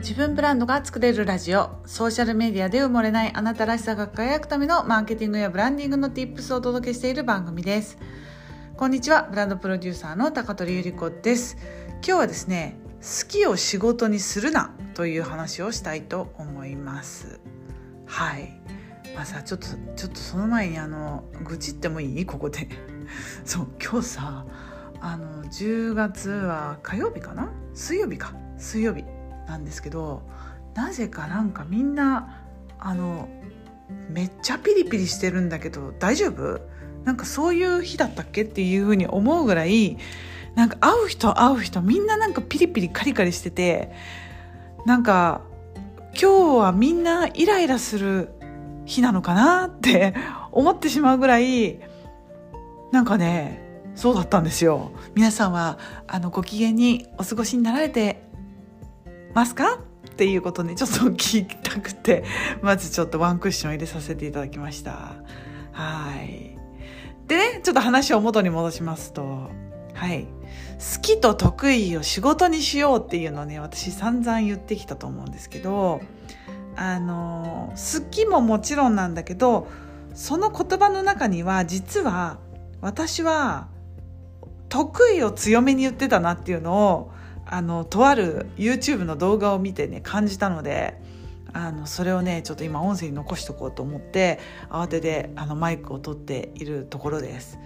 自分ブランドが作れるラジオ。ソーシャルメディアで埋もれないあなたらしさが輝くためのマーケティングやブランディングの Tips をお届けしている番組です。こんにちは。ブランドプロデューサーの高取ゆり子です。今日はですね好きを仕事にするなという話をしたいと思います。はい。まあさちょっとちょっとその前にあの愚痴ってもいい？ここで。そう今日さあの10月は火曜日かな？水曜日か。水曜日。なんですけどなぜかなんかみんなあのめっちゃピリピリしてるんだけど大丈夫？なんかそういう日だったっけっていうふうに思うぐらいなんか会う人会う人みんななんかピリピリカリカリしててなんか今日はみんなイライラする日なのかなって 思ってしまうぐらいなんかねそうだったんですよ。皆さんはあのご機嫌にお過ごしになられてますか？っていうことねちょっと聞きたくて まずちょっとワンクッション入れさせていただきました。はい。でねちょっと話を元に戻しますと。はい。好きと得意を仕事にしようっていうのね私散々言ってきたと思うんですけどあの好きももちろんなんだけどその言葉の中には実は私は得意を強めに言ってたなっていうのをあのとある YouTube の動画を見てね感じたのであのそれをねちょっと今音声に残しとこうと思って慌ててあのマイクを取っているところです。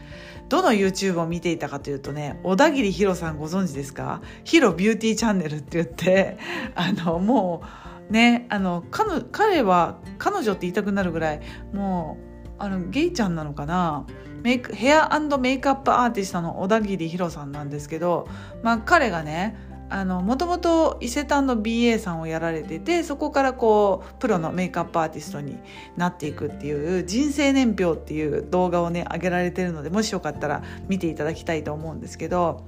どの YouTube を見ていたかというとね小田切ヒロさんご存知ですか？ヒロビューティーチャンネルって言ってあのもうねあの彼は彼女って言いたくなるぐらいもうあのゲイちゃんなのかな？メイクヘアメイクアップアーティストの小田切ヒロさんなんですけど、まあ、彼がねもともと伊勢丹の BA さんをやられててそこからこうプロのメイクアップアーティストになっていくっていう人生年表っていう動画をね上げられてるのでもしよかったら見ていただきたいと思うんですけど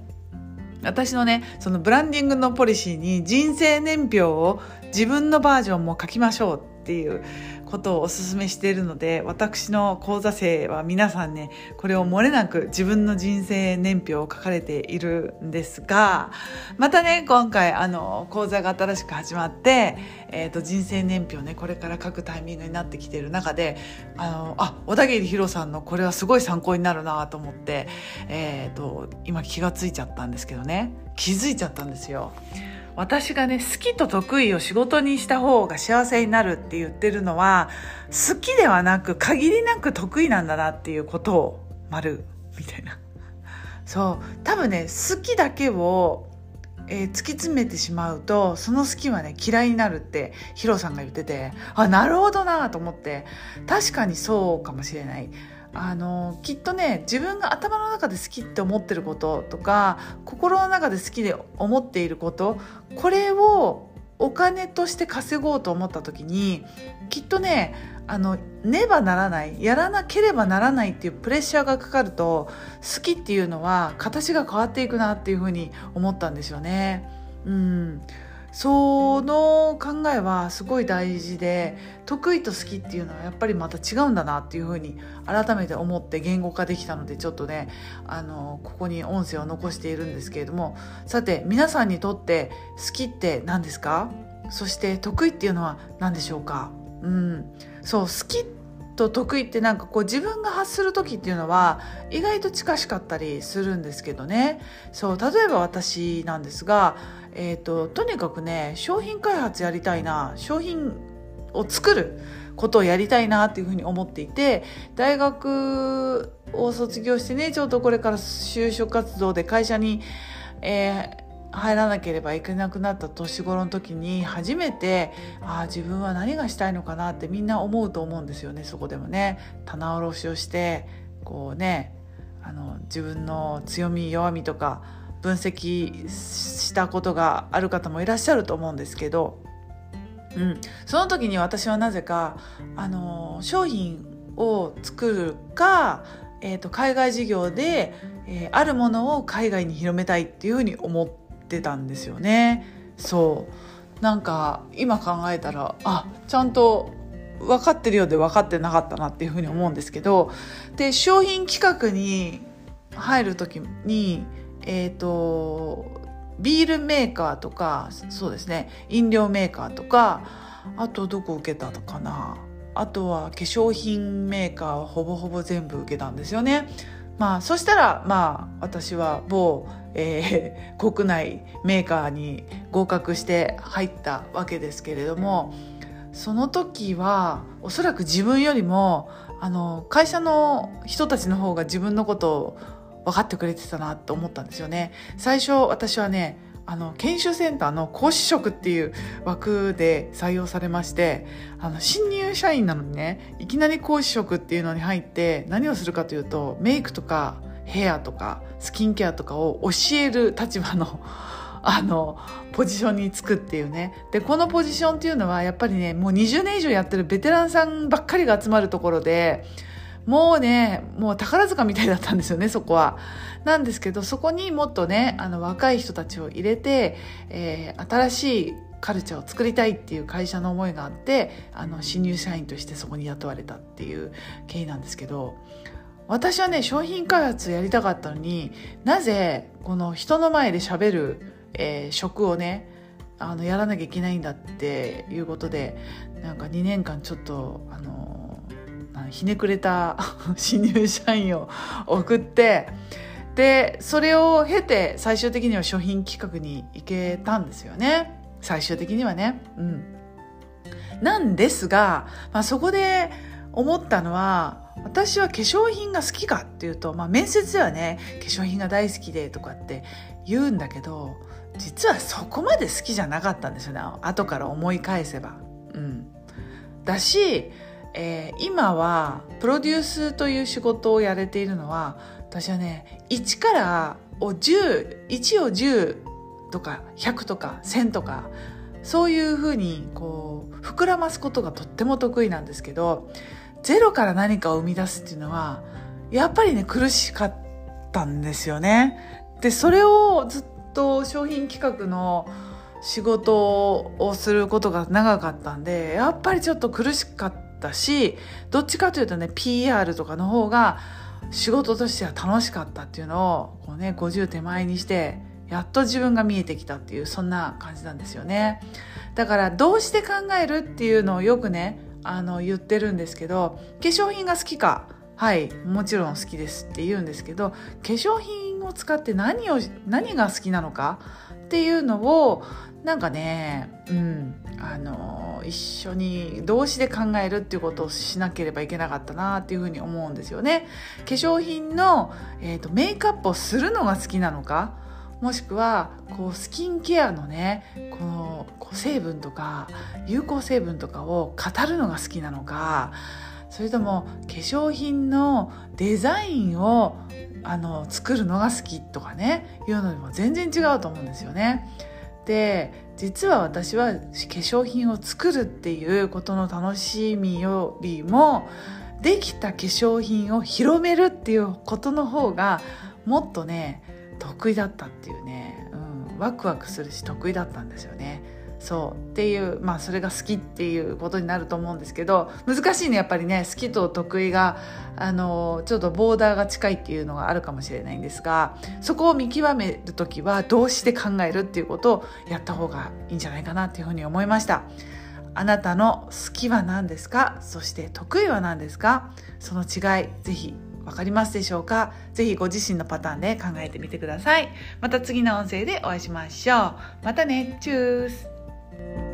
私のねそのブランディングのポリシーに人生年表を自分のバージョンも書きましょうっていうことをお勧めしているので私の講座生は皆さんねこれを漏れなく自分の人生年表を書かれているんですがまたね今回あの講座が新しく始まって、えーと、人生年表ねこれから書くタイミングになってきている中であのあ小田切ヒロさんのこれはすごい参考になるなと思って、えーと今気がついちゃったんですけどね気づいちゃったんですよ。私がね、好きと得意を仕事にした方が幸せになるって言ってるのは、好きではなく限りなく得意なんだなっていうことを、丸、みたいな。そう、多分ね、好きだけを、えー、突き詰めてしまうと、その好きはね、嫌いになるって、ヒロさんが言ってて、あ、なるほどなと思って、確かにそうかもしれない。あのきっとね自分が頭の中で好きって思ってることとか心の中で好きで思っていることこれをお金として稼ごうと思った時にきっとねあのねばならないやらなければならないっていうプレッシャーがかかると好きっていうのは形が変わっていくなっていうふうに思ったんですよね。うんその考えはすごい大事で得意と好きっていうのはやっぱりまた違うんだなっていうふうに改めて思って言語化できたのでちょっとねあのここに音声を残しているんですけれどもさて皆さんにとって好きって何ですか？そして得意っていうのは何でしょうか？うん。そう好きと得意ってなんかこう自分が発する時っていうのは意外と近しかったりするんですけどね。そう例えば私なんですがえーと、とにかくね商品開発やりたいな商品を作ることをやりたいなっていうふうに思っていて大学を卒業してねちょうどこれから就職活動で会社に、えー、入らなければいけなくなった年頃の時に初めてああ自分は何がしたいのかなってみんな思うと思うんですよねそこでもね。棚卸しをしてこうねあの自分の強み弱みとか分析したことがある方もいらっしゃると思うんですけど、うん、その時に私はなぜかあの商品を作るか、えーと、海外事業で、えー、あるものを海外に広めたいっていうふうに思ってたんですよね。そうなんか今考えたらあちゃんと分かってるようで分かってなかったなっていうふうに思うんですけどで商品企画に入る時にえっ、ー、とビールメーカーとかそうですね飲料メーカーとかあとどこ受けたのかなあとは化粧品メーカーはほぼほぼ全部受けたんですよね。まあそしたらまあ私は某、えー、国内メーカーに合格して入ったわけですけれどもその時はおそらく自分よりもあの会社の人たちの方が自分のことを分かってくれてたなと思ったんですよね。最初私はねあの研修センターの講師職っていう枠で採用されましてあの新入社員なのにねいきなり講師職っていうのに入って何をするかというとメイクとかヘアとかスキンケアとかを教える立場の あのポジションにつくっていうねでこのポジションっていうのはやっぱりねもう20年以上やってるベテランさんばっかりが集まるところでもうねもう宝塚みたいだったんですよねそこは。なんですけどそこにもっとねあの若い人たちを入れて、えー、新しいカルチャーを作りたいっていう会社の思いがあってあの新入社員としてそこに雇われたっていう経緯なんですけど私はね商品開発やりたかったのになぜこの人の前でしゃべる、えー、職をねあのやらなきゃいけないんだっていうことでなんか2年間ちょっとあのひねくれた 新入社員を送ってでそれを経て最終的には商品企画に行けたんですよね。最終的にはね。うん。なんですが、まあ、そこで思ったのは私は化粧品が好きかっていうと、まあ、面接ではね化粧品が大好きでとかって言うんだけど実はそこまで好きじゃなかったんですよね。後から思い返せば。うん、だし、えー、今はプロデュースという仕事をやれているのは私はね1からを10 1を10とか100とか1000とかそういうふうにこう膨らますことがとっても得意なんですけどゼロから何かを生み出すっていうのはやっぱりね苦しかったんですよね。でそれをずっと商品企画の仕事をすることが長かったんでやっぱりちょっと苦しかったしどっちかというとね PR とかの方が仕事としては楽しかったっていうのをこう、ね、50手前にしてやっと自分が見えてきたっていうそんな感じなんですよね。だからどうして考えるっていうのをよくねあの言ってるんですけど化粧品が好きかはいもちろん好きですって言うんですけど化粧品を使って何を何が好きなのかっていうのをなんかねうんあの一緒に動詞で考えるっていうことをしなければいけなかったなっていうふうに思うんですよね。化粧品の、えーと、メイクアップをするのが好きなのかもしくはこうスキンケアのねこのこう成分とか有効成分とかを語るのが好きなのかそれとも化粧品のデザインをあの作るのが好きとかねいうのでも全然違うと思うんですよね。で実は私は化粧品を作るっていうことの楽しみよりもできた化粧品を広めるっていうことの方がもっとね得意だったっていうね、うん、ワクワクするし得意だったんですよね。そうっていうまあそれが好きっていうことになると思うんですけど難しいねやっぱりね好きと得意があのちょっとボーダーが近いっていうのがあるかもしれないんですがそこを見極める時は動詞で考えるっていうことをやった方がいいんじゃないかなっていうふうに思いました。あなたの好きは何ですか？そして得意は何ですか？その違いぜひ分かりますでしょうか？ぜひご自身のパターンで考えてみてください。また次の音声でお会いしましょう。またね。チュース Bye.